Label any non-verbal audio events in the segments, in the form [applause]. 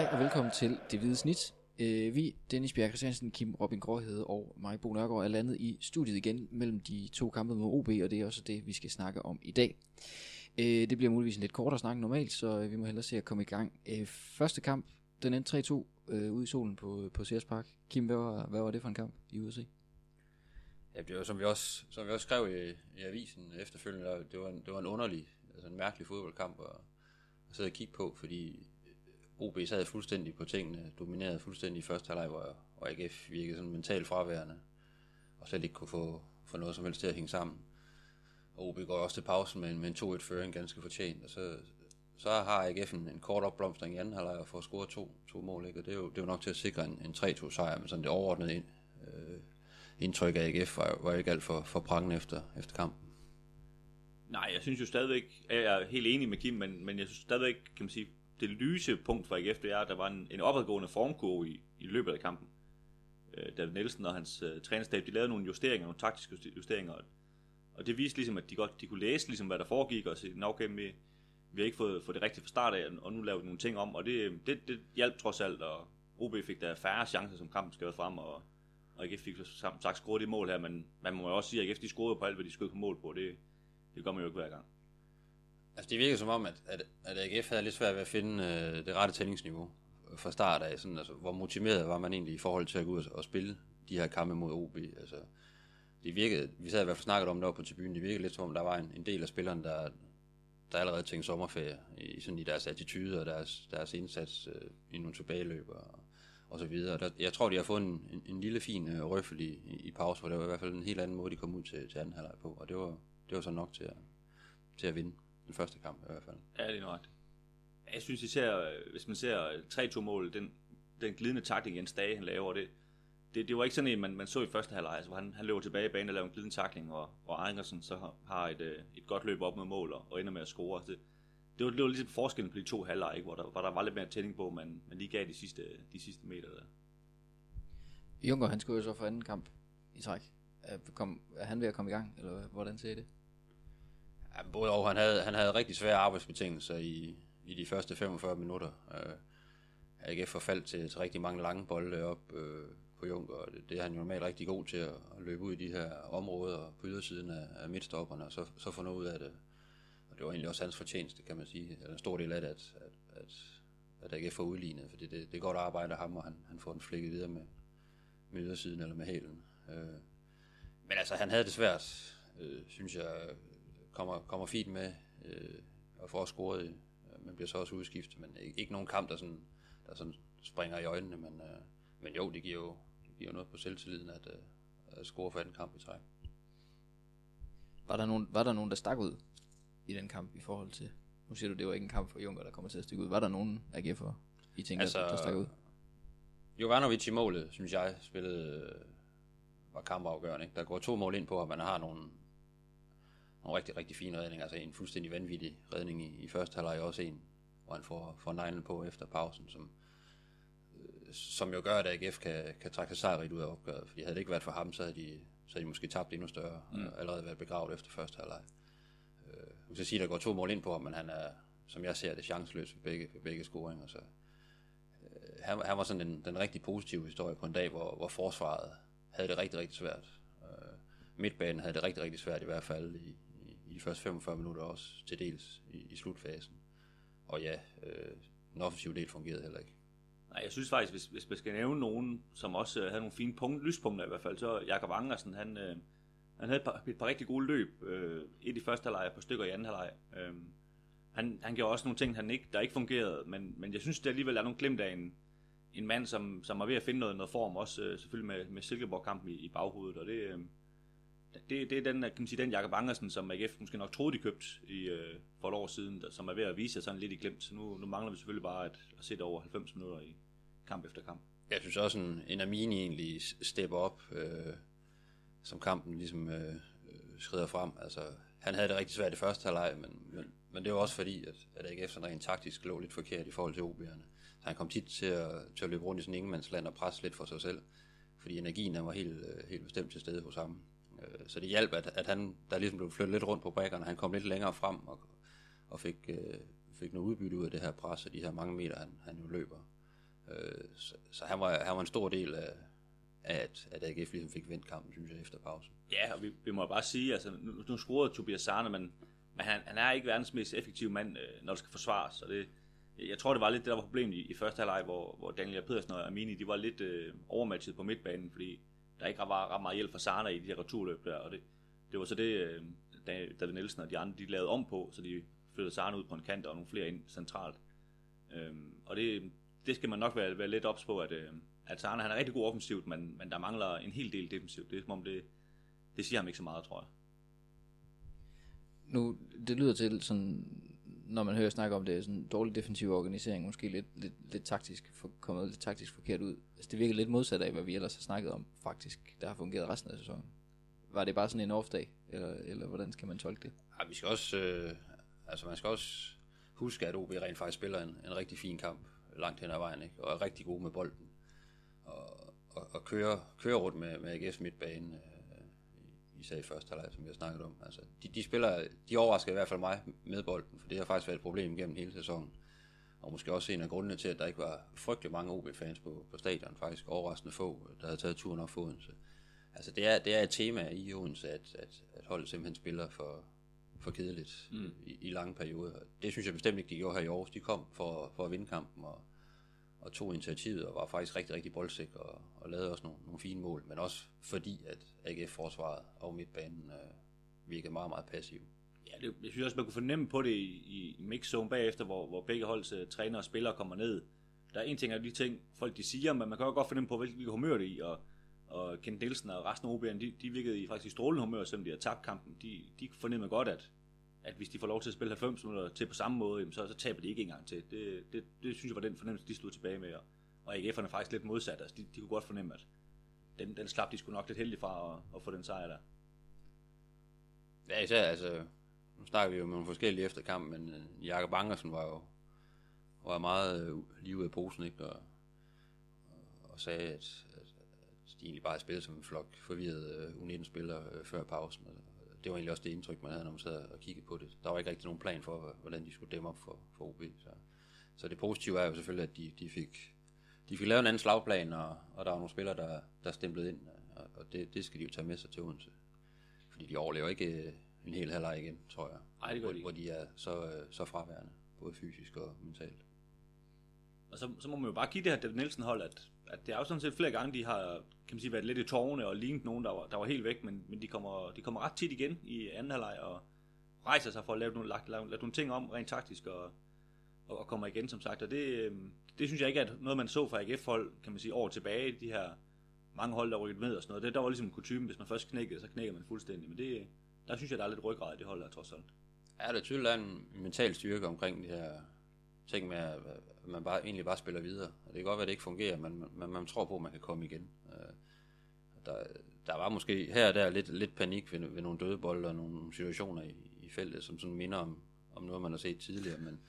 Hej og velkommen til Det Hvide Snit. Øh, vi, Dennis Bjerg Christiansen, Kim Robin Gråhede og mig, Bo Nørgaard, er landet i studiet igen mellem de to kampe mod OB, og det er også det, vi skal snakke om i dag. Øh, det bliver muligvis en lidt kortere snak normalt, så øh, vi må hellere se at komme i gang. Øh, første kamp, den endte 3-2 øh, ude i solen på, på Sears Park. Kim, hvad var, hvad var det for en kamp i USA? Ja, det var som vi også, som vi også skrev i, i avisen efterfølgende, det var en, det var en underlig, altså en mærkelig fodboldkamp at, at sidde og kigge på, fordi OB sad fuldstændig på tingene, dominerede fuldstændig i første halvleg, hvor, og AGF virkede sådan mentalt fraværende, og slet ikke kunne få, få noget som helst til at hænge sammen. Og OB går også til pausen med en, med en 2-1-føring ganske fortjent, og så, så har AGF en, en kort opblomstring i anden halvleg og får scoret to, to mål, ikke? og det er, jo, det er jo nok til at sikre en, en 3-2 sejr, men sådan det overordnede ind, øh, indtryk af AGF var, var ikke alt for, for prangende efter, efter kampen. Nej, jeg synes jo stadigvæk, jeg er helt enig med Kim, men, men jeg synes stadigvæk, kan man sige, det lyse punkt for AGF, det er, at der var en, en opadgående formkurve i, i løbet af kampen. Øh, David Nielsen og hans øh, trænerstab, de lavede nogle justeringer, nogle taktiske justeringer, og, det viste ligesom, at de godt de kunne læse, ligesom, hvad der foregik, og sige, okay, vi, vi har ikke fået, fået det rigtigt fra start af, og nu laver vi nogle ting om, og det, øh, det, det hjalp trods alt, og OB fik der færre chancer, som kampen skrev frem, og, og AGF fik som sagt scoret det mål her, men man må jo også sige, at AGF de scorede på alt, hvad de skød på mål på, det, det gør man jo ikke hver gang. Altså det virker som om, at, at, at AGF havde lidt svært ved at finde øh, det rette tændingsniveau fra start af. Sådan, altså, hvor motiveret var man egentlig i forhold til at gå ud og, og spille de her kampe mod OB? Altså, det virkede, vi sad i hvert fald snakket om det på tribunen, det virkede lidt som om, der var en, en del af spillerne, der, der allerede tænkte sommerferie i, sådan i deres attitude og deres, deres indsats øh, i nogle tilbageløb og, og så videre. Der, jeg tror, de har fået en, en, en lille fin øh, røffel i, i, i pause, for det var i hvert fald en helt anden måde, de kom ud til, til anden halvleg på, og det var, det var så nok til at, til at vinde den første kamp i hvert fald. Ja, det er nok. Jeg synes især, hvis man ser 3-2-mål, den, den glidende takling Jens Dage, han laver, det, det, det var ikke sådan en, man, man så i første halvleg, altså, hvor han, han løber tilbage i banen og laver en glidende takling, og, og Angersen så har, har et, øh, et godt løb op med mål og, og ender med at score. Det, det var, det var ligesom forskellen på de to halvleg, ikke? Hvor, der, hvor der var lidt mere tænding på, men man lige gav de sidste, de sidste meter der. Junker, han skulle jo så for anden kamp i træk. Er, kom, er han ved at komme i gang, eller hvordan ser det? Ja, både og. Han havde, han havde rigtig svære arbejdsbetingelser i, i de første 45 minutter. Øh, AGF forfaldt til, til rigtig mange lange bolde op øh, på Junker, og det, det er han jo normalt rigtig god til at, at løbe ud i de her områder på ydersiden af, af midtstopperne, og så, så få noget ud af det. Og det var egentlig også hans fortjeneste, kan man sige. Eller en stor del af det, at, at, at, at AGF får udlignet, for det, det er godt arbejde af ham, og han, han får den flækket videre med, med ydersiden eller med hælen. Øh, men altså, han havde det svært, øh, synes jeg, kommer, kommer fint med øh, og får scoret. Man bliver så også udskiftet, men ikke, ikke nogen kamp, der sådan, der sådan springer i øjnene. Men, øh, men jo, det giver jo, det giver jo noget på selvtilliden at, øh, at score for den kamp i træk. Var der, nogen, var der nogen, der stak ud i den kamp i forhold til... Nu siger du, det var ikke en kamp for Junker, der kommer til at stikke ud. Var der nogen AGF'er, I tænker, altså, der stak ud? Jovanovic i målet, synes jeg, spillede var kampafgørende. Ikke? Der går to mål ind på, at man har nogle, nogle rigtig, rigtig fine redninger. Altså en fuldstændig vanvittig redning i, i første halvleg, også en, hvor han får, får neglen på efter pausen, som, øh, som jo gør, at AGF kan, kan trække sig sejrigt ud af opgøret. Fordi havde det ikke været for ham, så havde de, så havde de måske tabt endnu større, mm. og allerede været begravet efter første halvleg. Øh, jeg kan sige, at der går to mål ind på ham, men han er, som jeg ser det, chanceløs for begge, for begge scoringer. Så, øh, han, han var sådan den, den rigtig positive historie på en dag, hvor, hvor forsvaret havde det rigtig, rigtig svært. Øh, midtbanen havde det rigtig, rigtig svært i hvert fald i, i, de første 45 minutter også til dels i, i slutfasen. Og ja, øh, den offensive del fungerede heller ikke. Nej, jeg synes faktisk, hvis, hvis man skal nævne nogen, som også øh, havde nogle fine punkt, lyspunkter i hvert fald, så Jakob Angersen, han, øh, han havde et par, et par rigtig gode løb. Øh, et i første halvleg, et par stykker i anden halvleg. Øh, han, han gjorde også nogle ting, han ikke, der ikke fungerede, men, men jeg synes, det alligevel er nogle glimt af en, en mand, som, som er ved at finde noget, noget form, også øh, selvfølgelig med, med Silkeborg-kampen i, i baghovedet, og det, øh, det, det er den, kan man sige, den Jakob Angersen, som AGF måske nok troede, de købte i, øh, for et år siden, der, som er ved at vise sig sådan lidt i glemt. Så nu, nu mangler vi selvfølgelig bare at, at sætte over 90 minutter i kamp efter kamp. Jeg synes også, en, en Amini egentlig stepper op, øh, som kampen ligesom øh, øh, skrider frem. Altså, han havde det rigtig svært i første halvleg, men, men, men det var også fordi, at, at AGF sådan rent taktisk lå lidt forkert i forhold til OB'erne. Så han kom tit til at, til at løbe rundt i sådan ingenmandsland og presse lidt for sig selv, fordi energien var helt, øh, helt bestemt til stede hos ham. Øh, så det hjalp, at, at han, der ligesom blev flyttet lidt rundt på brækkerne, han kom lidt længere frem og, og fik, øh, fik noget udbytte ud af det her pres og de her mange meter, han, han jo løber. Øh, så, så han, var, han var en stor del af, at, at AGF ligesom fik vendt kampen, synes jeg, efter pausen. Ja, og vi, vi må bare sige, altså nu, nu scorede Tobias Sarne, men, men han, han er ikke verdens mest effektive mand, øh, når det skal forsvares, så det, jeg tror, det var lidt det, der var problemet i, i første halvleg, hvor, hvor Daniel Pedersen og Amini, de var lidt øh, overmatchet på midtbanen, fordi der ikke var ret meget hjælp fra Sarne i de her returløb der, og det, det var så det, øh, David Nielsen og de andre, de lavede om på, så de flyttede Sarne ud på en kant og nogle flere ind centralt. Øhm, og det, det skal man nok være, være lidt ops på, at, øh, at Sarne han er rigtig god offensivt, men, men der mangler en hel del defensivt. Det er som om det, det siger ham ikke så meget, tror jeg. Nu, det lyder til sådan, når man hører snakke om det, sådan dårlig defensiv organisering, måske lidt, lidt, lidt taktisk, for, kommet lidt taktisk forkert ud. Altså det virker lidt modsat af, hvad vi ellers har snakket om, faktisk, der har fungeret resten af sæsonen. Var det bare sådan en off-dag, eller, eller hvordan skal man tolke det? Ja, vi skal også, øh, altså man skal også huske, at OB rent faktisk spiller en, en rigtig fin kamp langt hen ad vejen, ikke? og er rigtig god med bolden. Og, og, og kører, kører rundt med, med AGF midtbanen, øh, især i første halvleg, som vi har snakket om. Altså, de, de spiller, de overrasker i hvert fald mig med bolden, for det har faktisk været et problem gennem hele sæsonen. Og måske også en af grundene til, at der ikke var frygtelig mange OB-fans på, på stadion, faktisk overraskende få, der havde taget turen op for Odense. Altså det er, det er et tema i Odense, at, at, at holdet simpelthen spiller for, for kedeligt mm. i, i lange perioder. Det synes jeg bestemt ikke, de gjorde her i Aarhus. De kom for, for at vinde kampen og, og tog initiativet og var faktisk rigtig, rigtig boldsik og, og lavede også nogle, nogle fine mål, men også fordi, at AGF-forsvaret og midtbanen øh, virkede meget, meget passiv. Ja, det, jeg synes også, man kunne fornemme på det i, i mixzone bagefter, hvor, hvor begge holds øh, uh, træner og spillere kommer ned. Der er en ting af de ting, folk de siger, men man kan også godt fornemme på, hvilket humør det er i, og og Kent Nielsen og resten af OB'erne, de, de virkede i faktisk i strålende humør, selvom de har tabt kampen. De, de fornemmer godt, at, at hvis de får lov til at spille 90 minutter til på samme måde, så, så taber de ikke engang til. Det, det, det synes jeg var den fornemmelse, de stod tilbage med. Og, og AGF'erne er faktisk lidt modsat. Altså, de, de kunne godt fornemme, at den, den slap de skulle nok lidt heldig fra at, at få den sejr der. Ja, især, altså, nu snakker vi jo med nogle forskellige efterkamp, men øh, Jakob Angersen var jo var meget uh, lige ud af posen, ikke? Og, og, sagde, at, de egentlig bare spillet som en flok forvirrede øh, U19-spillere før pausen. Og det var egentlig også det indtryk, man havde, når man sad og kiggede på det. Der var ikke rigtig nogen plan for, hvordan de skulle dæmme op for, for OB. Så, så det positive er jo selvfølgelig, at de, de fik de fik lavet en anden slagplan, og, og der var nogle spillere, der, der stemplede ind, og, og det, det skal de jo tage med sig til Odense. Fordi de overlever ikke en hel halvleg igen, tror jeg. Ej, det hvor, de hvor de er så, så fraværende, både fysisk og mentalt. Og så, så må man jo bare give det her David Nielsen hold, at at det er jo sådan set flere gange, de har kan man sige, været lidt i tårne og lignet nogen, der var, der var helt væk, men, men de, kommer, de kommer ret tit igen i anden halvleg og rejser sig for at lave nogle, lave, lave, lave nogle ting om rent taktisk og, og, og kommer igen, som sagt. Og det, øhm, det synes jeg ikke er noget, man så fra AGF-hold, kan man sige, år tilbage, de her mange hold, der rykket med og sådan noget. Det, der var ligesom kutumen, hvis man først knækkede, så knækker man fuldstændig. Men det, der synes jeg, der er lidt ryggrad i det hold, der trods alt. Ja, der tydeligt er en mental styrke omkring det her ting med, at man bare, egentlig bare spiller videre. Og det kan godt være, at det ikke fungerer, men man, man tror på, at man kan komme igen. Øh, der, der var måske her og der lidt, lidt panik ved, ved nogle dødebold og nogle situationer i, i feltet, som sådan minder om, om noget, man har set tidligere. Men,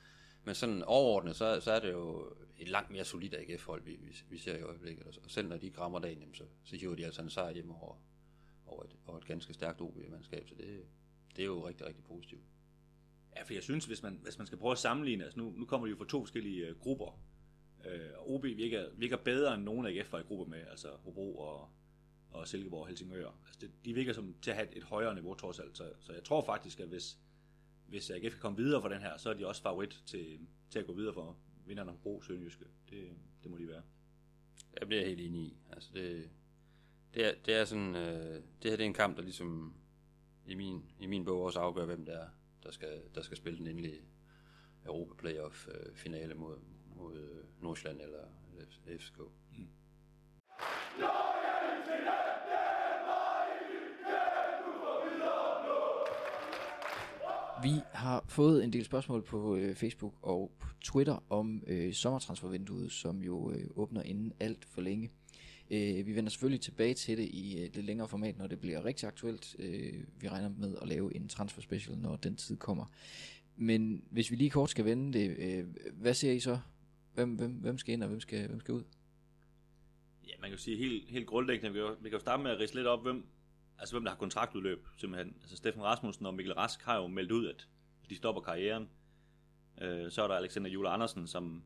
men sådan overordnet, så, så er det jo et langt mere solidt AGF-hold, vi, vi, vi ser i øjeblikket. Og selv når de grammer dagen, så, så hiver de altså en sejr hjem over, over, et, over et ganske stærkt OB-mandskab. Så det, det er jo rigtig, rigtig positivt. Ja, for jeg synes, hvis man, hvis man skal prøve at sammenligne, altså nu, nu kommer de jo fra to forskellige uh, grupper, uh, og OB virker, virker bedre end nogen af AGF var i grupper med, altså Hobro og, og Silkeborg og Helsingør. Altså det, de virker som til at have et, et højere niveau trods alt, så, så jeg tror faktisk, at hvis, hvis AGF kan komme videre fra den her, så er de også favorit til, til at gå videre for vinderne af Hobro Sønderjyske. Det, det må de være. Jeg bliver helt enig i. Altså det, det, er, det er sådan, øh, det her det er en kamp, der ligesom i min, i min bog også afgør, hvem det er, der skal, der skal spille den endelige Europa Playoff øh, finale mod, mod øh, Nordsjælland eller, FCK. Mm. Vi har fået en del spørgsmål på øh, Facebook og på Twitter om øh, sommertransfervinduet, som jo øh, åbner inden alt for længe. Øh, vi vender selvfølgelig tilbage til det i et lidt længere format, når det bliver rigtig aktuelt. Øh, vi regner med at lave en transfer special, når den tid kommer. Men hvis vi lige kort skal vende det, øh, hvad ser I så? Hvem, hvem, hvem skal ind, og hvem skal, hvem skal ud? Ja, man kan jo sige helt, helt grundlæggende, vi kan, jo, vi kan jo starte med at rise lidt op, hvem, altså hvem der har kontraktudløb, simpelthen. Altså Steffen Rasmussen og Mikkel Rask har jo meldt ud, at de stopper karrieren. Øh, så er der Alexander Jule Andersen, som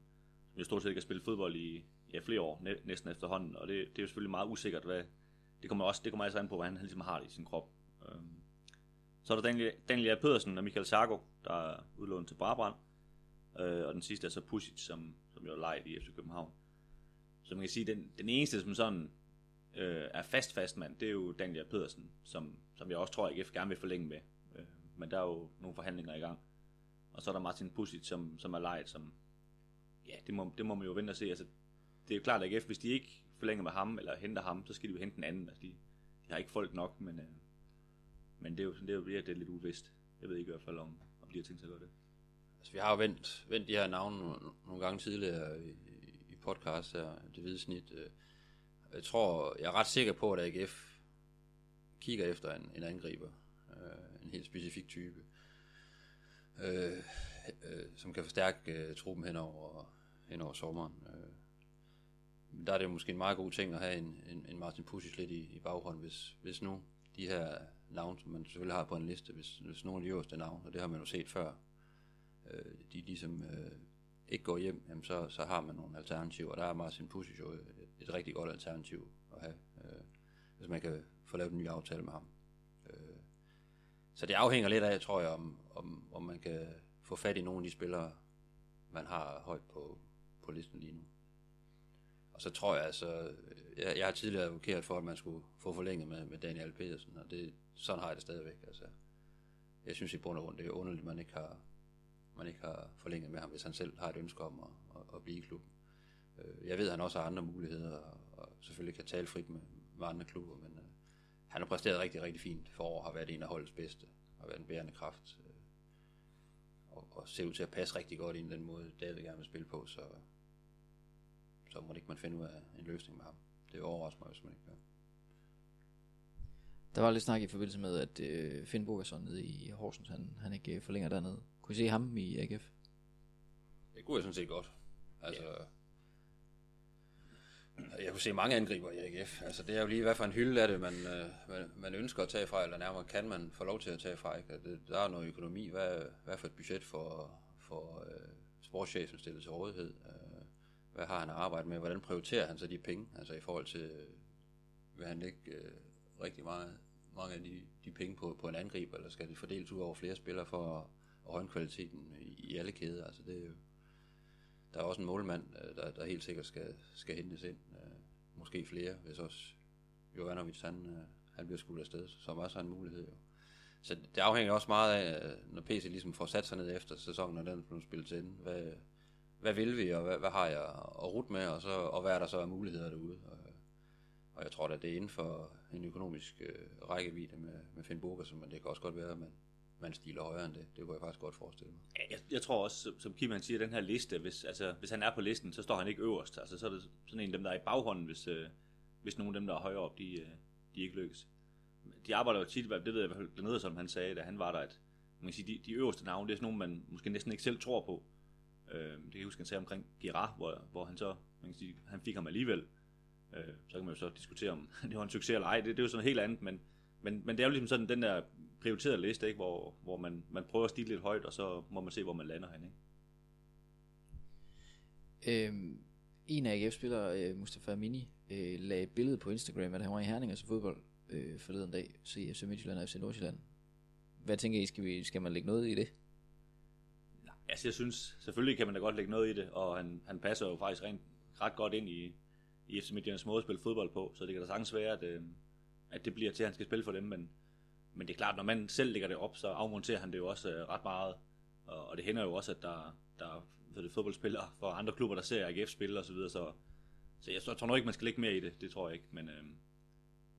jo stort set ikke har spillet fodbold i, ja, flere år næ, næsten efterhånden, og det, det er jo selvfølgelig meget usikkert, hvad, det kommer også det kommer altså an på, hvad han, han ligesom har det i sin krop. Øhm, så er der Daniel, Daniel Pedersen og Michael Sarko, der er udlånt til Brabrand, øh, og den sidste er så Pusic, som, som jo er lejet i FC København. Så man kan sige, den, den eneste, som sådan øh, er fast fast mand, det er jo Daniel Pedersen, som, som jeg også tror, at AGF gerne vil forlænge med. Øh, men der er jo nogle forhandlinger i gang. Og så er der Martin Pusic, som, som er lejet, som, ja, det må, det må man jo vente og se. Altså, det er jo klart, at AGF, hvis de ikke forlænger med ham, eller henter ham, så skal de jo hente en anden. Altså, de, de har ikke folk nok, men, øh, men det er jo, det er jo det er lidt uvist. Jeg ved ikke i hvert fald, om, om de har tænkt sig at gøre det. Altså, vi har jo vendt, vendt de her navne nogle, nogle gange tidligere i, i podcast her, det hvide snit. Øh. Jeg tror, jeg er ret sikker på, at AGF kigger efter en, en angriber. Øh, en helt specifik type. Øh, øh, som kan forstærke øh, truppen hen over, hen over sommeren. Øh. Der er det jo måske en meget god ting at have en, en, en Martin Pusic lidt i, i baghånden, hvis, hvis nu de her navne, som man selvfølgelig har på en liste, hvis, hvis nogle af de øverste navne, og det har man jo set før, øh, de ligesom øh, ikke går hjem, jamen så, så har man nogle alternativer, og der er Martin Pusic jo et, et rigtig godt alternativ at have, øh, hvis man kan få lavet en ny aftale med ham. Øh, så det afhænger lidt af, tror jeg, om, om, om man kan få fat i nogle af de spillere, man har højt på, på listen lige nu. Og så tror jeg altså, jeg, jeg har tidligere advokeret for, at man skulle få forlænget med, med Daniel Pedersen, og det, sådan har jeg det stadigvæk. Altså, jeg synes i bund og grund, det er underligt, at man ikke har, man ikke har forlænget med ham, hvis han selv har et ønske om at, at, at blive i klubben. Øh, jeg ved, at han også har andre muligheder, og, og selvfølgelig kan tale frit med, med andre klubber, men uh, han har præsteret rigtig, rigtig fint for år, har været en af holdets bedste, har været en bærende kraft, uh, og, og ser ud til at passe rigtig godt ind i den måde, David gerne vil spille på, så, så må det ikke man finde ud af en løsning med ham. Det overrasker mig, hvis man ikke gør. Der var lidt snak i forbindelse med, at øh, Finn Bogerson nede i Horsens, han, han ikke forlænger dernede. Kunne I se ham i AGF? Det kunne jeg sådan set godt. Altså, yeah. Jeg kunne se mange angriber i AGF. Altså, det er jo lige, hvad for en hylde er det, man, øh, man, man ønsker at tage fra, eller nærmere kan man få lov til at tage fra. Ikke? Det, der er noget økonomi. Hvad, hvad for et budget for, for uh, sportschefen stillet til rådighed? Uh, hvad har han at arbejde med? Hvordan prioriterer han så de penge? Altså i forhold til, vil han ikke øh, rigtig meget, mange af de, de penge på, på en angriber, eller skal det fordeles ud over flere spillere for at, at højne kvaliteten i, i alle kæder? Altså det er jo, der er også en målmand, øh, der, der helt sikkert skal, skal hentes ind. Øh, måske flere, hvis også Jovanovic, han, øh, han bliver skudt afsted, som også en mulighed. Jo. Så det afhænger også meget af, når PC ligesom får sat sig ned efter sæsonen, når den bliver spillet til ende. Hvad, hvad vil vi, og hvad, hvad har jeg at rute med, og, så, og hvad er der så af muligheder derude. Og, og jeg tror at det er inden for en økonomisk øh, rækkevidde med, med Finn Bogersen, men det kan også godt være, at man, man stiler højere end det. Det kunne jeg faktisk godt forestille mig. Ja, jeg, jeg tror også, som Kim han siger, den her liste, hvis, altså, hvis han er på listen, så står han ikke øverst. Altså, så er det sådan en af dem, der er i baghånden, hvis, øh, hvis nogen af dem, der er højere op, de, øh, de ikke lykkes. De arbejder jo tit, det ved jeg i hvert fald som han sagde, da han var der, at man kan sige, de, de øverste navne, det er sådan nogle, man måske næsten ikke selv tror på. Øh, det kan jeg huske, han sagde omkring Girard, hvor, hvor han så, man kan sige, han fik ham alligevel. Øh, så kan man jo så diskutere, om [laughs] det var en succes eller ej. Det, det er jo sådan noget helt andet, men, men, men det er jo ligesom sådan den der prioriterede liste, ikke? Hvor, hvor man, man prøver at stige lidt højt, og så må man se, hvor man lander hen. Ikke? Øhm, en af AGF-spillere, øh, Mustafa Mini, øh, lagde et billede på Instagram, at han var i Herning og så fodbold øh, forleden dag, så i FC Midtjylland og FC Nordsjælland. Hvad tænker I, skal, vi, skal man lægge noget i det? Altså jeg synes, selvfølgelig kan man da godt lægge noget i det, og han, han passer jo faktisk rent, ret godt ind i, i FC Midtjyllands måde at spille fodbold på, så det kan da sagtens være, at, øh, at det bliver til, at han skal spille for dem, men, men det er klart, når man selv lægger det op, så afmonterer han det jo også øh, ret meget, og, og det hænder jo også, at der, der er det, fodboldspillere fra andre klubber, der ser AGF spille og så videre, så, så jeg, jeg tror nok ikke, man skal lægge mere i det, det tror jeg ikke, men, øh,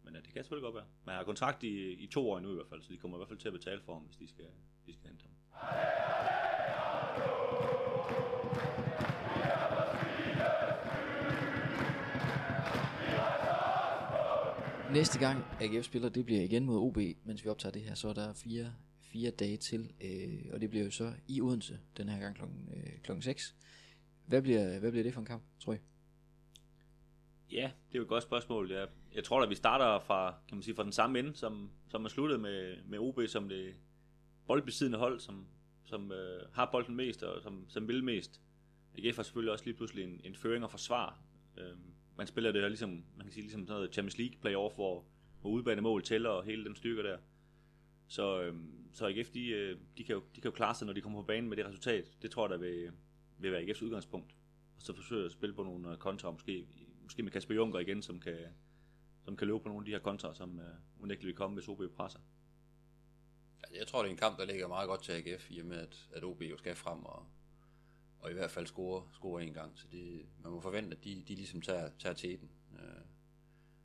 men ja, det kan selvfølgelig godt være. Man har kontrakt i, i to år nu i hvert fald, så de kommer i hvert fald til at betale for ham, hvis de skal, de skal hente ham. Næste gang AGF spiller, det bliver igen mod OB, mens vi optager det her, så er der fire, fire dage til, øh, og det bliver jo så i Odense, den her gang klokken, øh, klokken 6. Hvad bliver, hvad bliver det for en kamp, tror I? Ja, det er jo et godt spørgsmål. Jeg, jeg tror at vi starter fra, kan man sige, fra den samme ende, som, som er sluttet med, med OB som det boldbesiddende hold, som, som øh, har bolden mest og som, som vil mest. AGF har selvfølgelig også lige pludselig en, en føring og forsvar Øh, man spiller det her ligesom, man kan sige, ligesom sådan noget Champions League playoff, hvor, hvor udbanemål tæller og hele den styrke der. Så, øh, så AGF, de, øh, de, kan jo, de kan jo klare sig, når de kommer på banen med det resultat. Det tror jeg, der vil, vil være AGF's udgangspunkt. Og så forsøge at spille på nogle øh, kontra, måske, måske med Kasper Junker igen, som kan, som kan løbe på nogle af de her kontra, som øh, unægteligt vil komme, hvis OB presser. Altså, jeg tror, det er en kamp, der ligger meget godt til AGF, i og med, at, at OB jo skal frem og, og i hvert fald score, score en gang. Så det, man må forvente, at de, de ligesom tager, tager teten. Øh,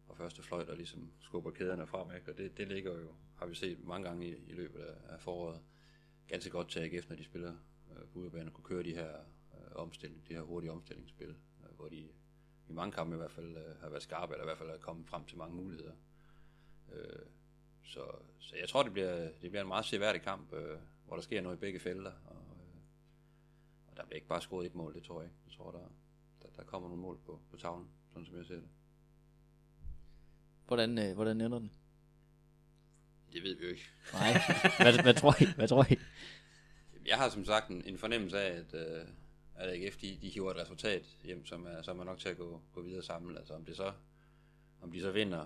og første fløjt og ligesom skubber kæderne frem. Ikke? Og det, det ligger jo, har vi set mange gange i, i løbet af, af foråret, ganske godt til AGF, når de spiller øh, på udebane, og kunne køre de her øh, omstilling, de her hurtige omstillingsspil, øh, hvor de i mange kampe i hvert fald øh, har været skarpe, eller i hvert fald er kommet frem til mange muligheder. Øh, så, så jeg tror, det bliver, det bliver en meget seværdig kamp, øh, hvor der sker noget i begge felter, og, der bliver ikke bare scoret et mål, det tror jeg ikke. Jeg tror, der, der, der kommer nogle mål på, på tavlen, sådan som jeg ser det. Hvordan, øh, hvordan ender den? Det ved vi jo ikke. Nej, hvad, hvad, tror I? Hvad tror I? Jeg har som sagt en, en fornemmelse af, at, øh, at AGF de, de hiver et resultat hjem, som er, som er nok til at gå, gå videre sammen. Altså om det så, om de så vinder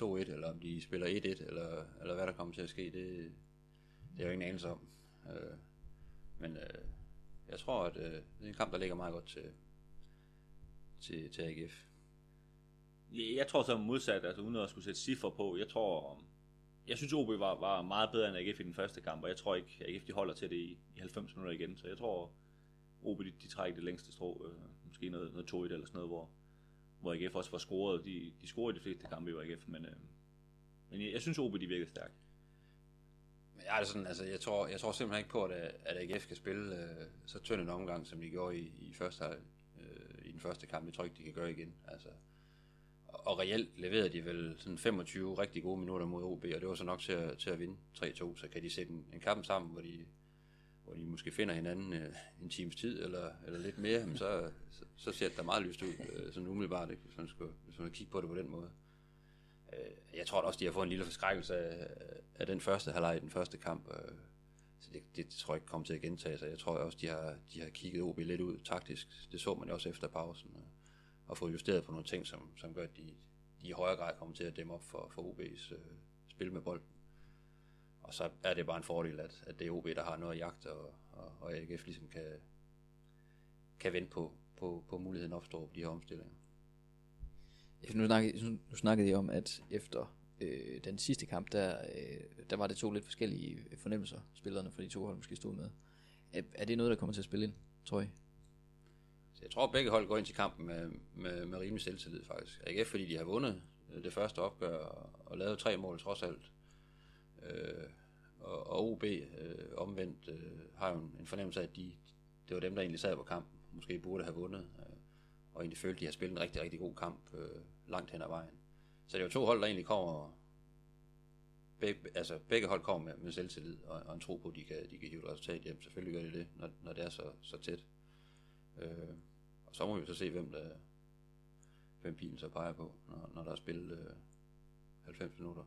2-1, eller om de spiller 1-1, eller, eller hvad der kommer til at ske, det, det er jo ingen anelse om. Øh, men øh, jeg tror, at øh, det er en kamp, der ligger meget godt til, til, til AGF. Jeg tror så modsat, altså uden at skulle sætte cifre på, jeg tror, jeg synes OB var, var meget bedre end AGF i den første kamp, og jeg tror ikke, AGF de holder til det i, i 90 minutter igen, så jeg tror, OB de, de trækker det længste strå, øh, måske noget, noget 2-1 eller sådan noget, hvor, hvor AGF også var scoret, de, de scorede de fleste kampe i AGF, men, øh, men jeg, jeg synes OB de virkede stærkt. Men jeg, er sådan, altså, jeg, tror, jeg tror simpelthen ikke på, at, at AGF kan spille øh, så tynd en omgang, som de gjorde i, i, første, øh, i den første kamp. Jeg tror ikke, de kan gøre igen. Altså, og, og reelt leverede de vel sådan 25 rigtig gode minutter mod OB, og det var så nok til at, til at vinde 3-2. Så kan de sætte en, en kamp sammen, hvor de, hvor de måske finder hinanden øh, en times tid, eller, eller lidt mere, så, så, så ser det da meget lyst ud, øh, sådan umiddelbart, ikke, hvis man skulle, hvis man kigge på det på den måde. Øh, jeg tror også, de har fået en lille forskrækkelse af, af den første halvleg i den første kamp. Øh, så det, det, tror jeg ikke kommer til at gentage sig. Jeg tror også, de har, de har kigget OB lidt ud taktisk. Det så man jo også efter pausen. Og, og fået justeret på nogle ting, som, som gør, at de, de i højere grad kommer til at dæmme op for, for OB's øh, spil med bolden. Og så er det bare en fordel, at, at det er OB, der har noget at jagte, og, og, og AGF ligesom kan, kan vente på, på, på muligheden opstår på de her omstillinger. Nu snakkede, nu snakkede I om, at efter øh, den sidste kamp, der, øh, der var det to lidt forskellige fornemmelser, spillerne fra de to hold måske stod med. Er, er det noget, der kommer til at spille ind, tror I? Så jeg tror, at begge hold går ind til kampen med, med, med rimelig selvtillid faktisk. AGF, fordi de har vundet øh, det første opgør og, og lavet tre mål trods alt. Øh, og, og OB øh, omvendt øh, har jo en, en fornemmelse af, at de, det var dem, der egentlig sad på kampen. Måske burde have vundet. Og egentlig følte, at de har spillet en rigtig, rigtig god kamp øh, langt hen ad vejen. Så det er jo to hold, der egentlig kommer... Begge, altså begge hold kommer med, med selvtillid og, og en tro på, at de kan, de kan hive et resultat hjem. Selvfølgelig gør de det, når, når det er så, så tæt. Øh, og så må vi så se, hvem, der, hvem pilen så peger på, når, når der er spillet øh, 90 minutter.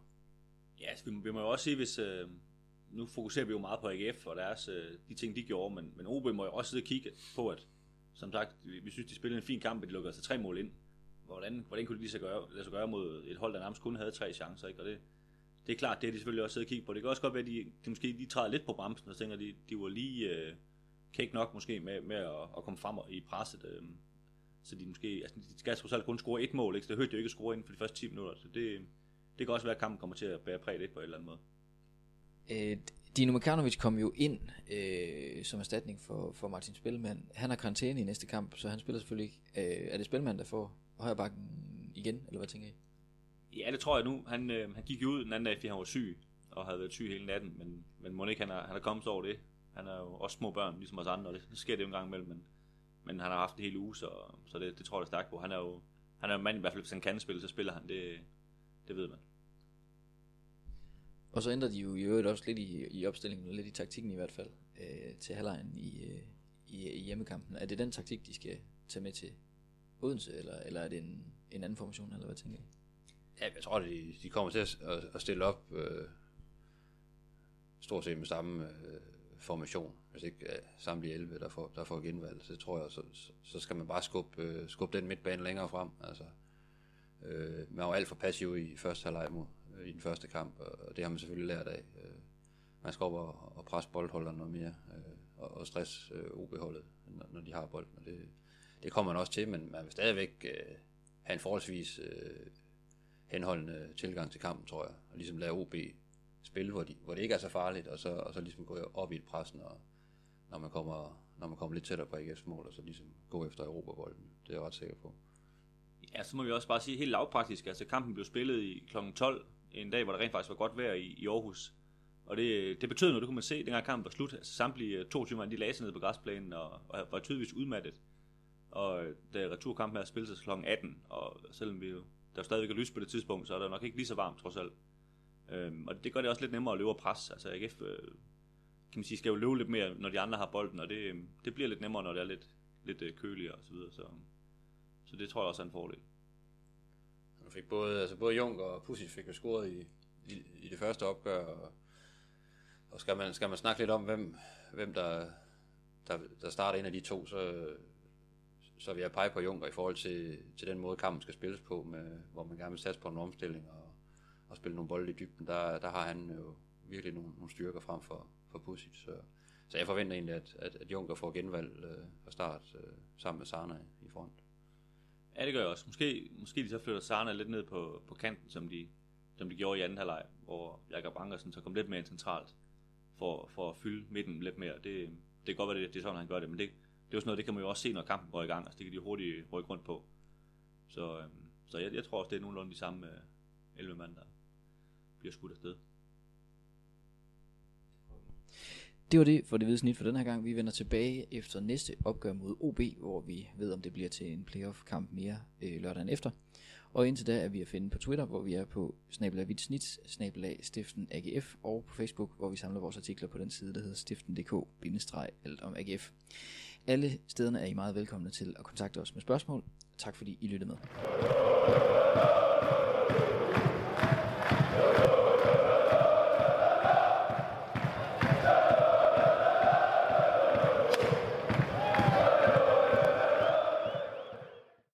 Ja, altså, vi, vi må jo også sige, hvis... Øh, nu fokuserer vi jo meget på AGF og deres, øh, de ting, de gjorde, men, men OB må jo også sidde og kigge på, at som sagt, vi, vi synes, de spillede en fin kamp, og de lukkede sig tre mål ind. Hvordan, hvordan kunne de lige så gøre, lade sig gøre mod et hold, der nærmest kun havde tre chancer, ikke? Og det, det er klart, det er de selvfølgelig også siddet og kigge på. Det kan også godt være, at de, de måske lige træder lidt på bremsen, og tænker, de, de var lige øh, kæk nok måske med, med at, at komme frem i presset. Øh, så de måske, altså de skal trods alt kun score et mål, ikke? Så det hørte de jo ikke at score inden for de første 10 minutter. Så det, det kan også være, at kampen kommer til at bære præg lidt på en eller anden måde. Et, Dino Mekanovic kom jo ind øh, som erstatning for, for Martin Spilman. Han har karantæne i næste kamp, så han spiller selvfølgelig ikke. Øh, er det Spilman, der får højre bakken igen, eller hvad tænker I? Ja, det tror jeg nu. Han, øh, han gik jo ud den anden dag, fordi han var syg, og havde været syg hele natten, men, men må ikke, han har, han har kommet over det. Han er jo også små børn, ligesom os andre, og det, det sker det jo en gang imellem, men, men han har haft det hele uge, så, så det, det tror jeg er stærkt på. Han er jo han er jo mand, i hvert fald hvis han kan spille, så spiller han, det, det ved man. Og så ændrer de jo i øvrigt også lidt i, i opstillingen, lidt i taktikken i hvert fald, øh, til halvlejen i, øh, i, i hjemmekampen. Er det den taktik, de skal tage med til Odense, eller, eller er det en, en anden formation, eller hvad tænker I? Ja, jeg tror, de, de kommer til at, at, stille op øh, stort set med samme øh, formation, hvis ikke øh, samtlige 11, der får, der får genvalg, så tror jeg, så, så, så skal man bare skubbe, øh, skubbe den midtbane længere frem. Altså, øh, man var alt for passiv i første halvleg mod, Øh, i den første kamp, og det har man selvfølgelig lært af. Øh, man skal op og, og presse boldholderne noget mere, øh, og, og stress OB-holdet, når, når de har bolden, og det, det kommer man også til, men man vil stadigvæk have en forholdsvis henholdende tilgang til kampen, tror jeg, og ligesom lade OB spil, hvor, de, hvor det ikke er så farligt, og så, og så ligesom gå op i et pres, når, når, man kommer, når man kommer lidt tættere på AGF's mål, og så ligesom gå efter Europabolden. Det er jeg ret sikker på. Ja, så må vi også bare sige helt lavpraktisk, altså kampen blev spillet i kl. 12, en dag, hvor der rent faktisk var godt vejr i, i Aarhus. Og det, det betød noget, det kunne man se, dengang kampen var slut. Altså, samtlige øh, 22 mand, de lagde sig ned på græsplænen og, og var tydeligvis udmattet. Og øh, da returkampen er spillet sig kl. 18, og selvom vi jo, der stadigvæk er lys på det tidspunkt, så er der nok ikke lige så varmt trods alt. Øhm, og det gør det også lidt nemmere at løbe og pres. Altså AGF øh, kan man sige, skal jo løbe lidt mere, når de andre har bolden, og det, øh, det bliver lidt nemmere, når det er lidt, lidt køligere og så videre. Så, så det tror jeg også er en fordel. Man fik både, altså både Jung og Pusic fik jo scoret i, i, i, det første opgør, og, og skal, man, skal man snakke lidt om, hvem, hvem der, der, der starter en af de to, så, så vil jeg pege på Junker i forhold til, til den måde, kampen skal spilles på, med, hvor man gerne vil satse på en omstilling og, og spille nogle bolde i dybden, der, der har han jo virkelig nogle, nogle styrker frem for, for Pusic. Så, så jeg forventer egentlig, at, at, at Junker får genvalg øh, fra start øh, sammen med Sarna i front. Ja, det gør jeg også. Måske, måske de så flytter Sarna lidt ned på, på kanten, som de, som de gjorde i anden halvleg, hvor Jakob Ankersen så kom lidt mere centralt for, for at fylde midten lidt mere. Det, det kan godt være, det, det er sådan, han gør det, men det, det er jo sådan noget, det kan man jo også se, når kampen går i gang. Altså, det kan de hurtigt rykke rundt på. Så, øhm, så jeg, jeg tror også, det er nogenlunde de samme øh, 11 mand, der bliver skudt afsted. Det var det for det hvide snit for den her gang. Vi vender tilbage efter næste opgør mod OB, hvor vi ved, om det bliver til en playoff-kamp mere øh, lørdagen efter. Og indtil da er vi at finde på Twitter, hvor vi er på snabelag vidt snit, snabelag stiften AGF, og på Facebook, hvor vi samler vores artikler på den side, der hedder stiften.dk-alt om AGF. Alle stederne er I meget velkomne til at kontakte os med spørgsmål. Tak fordi I lyttede med.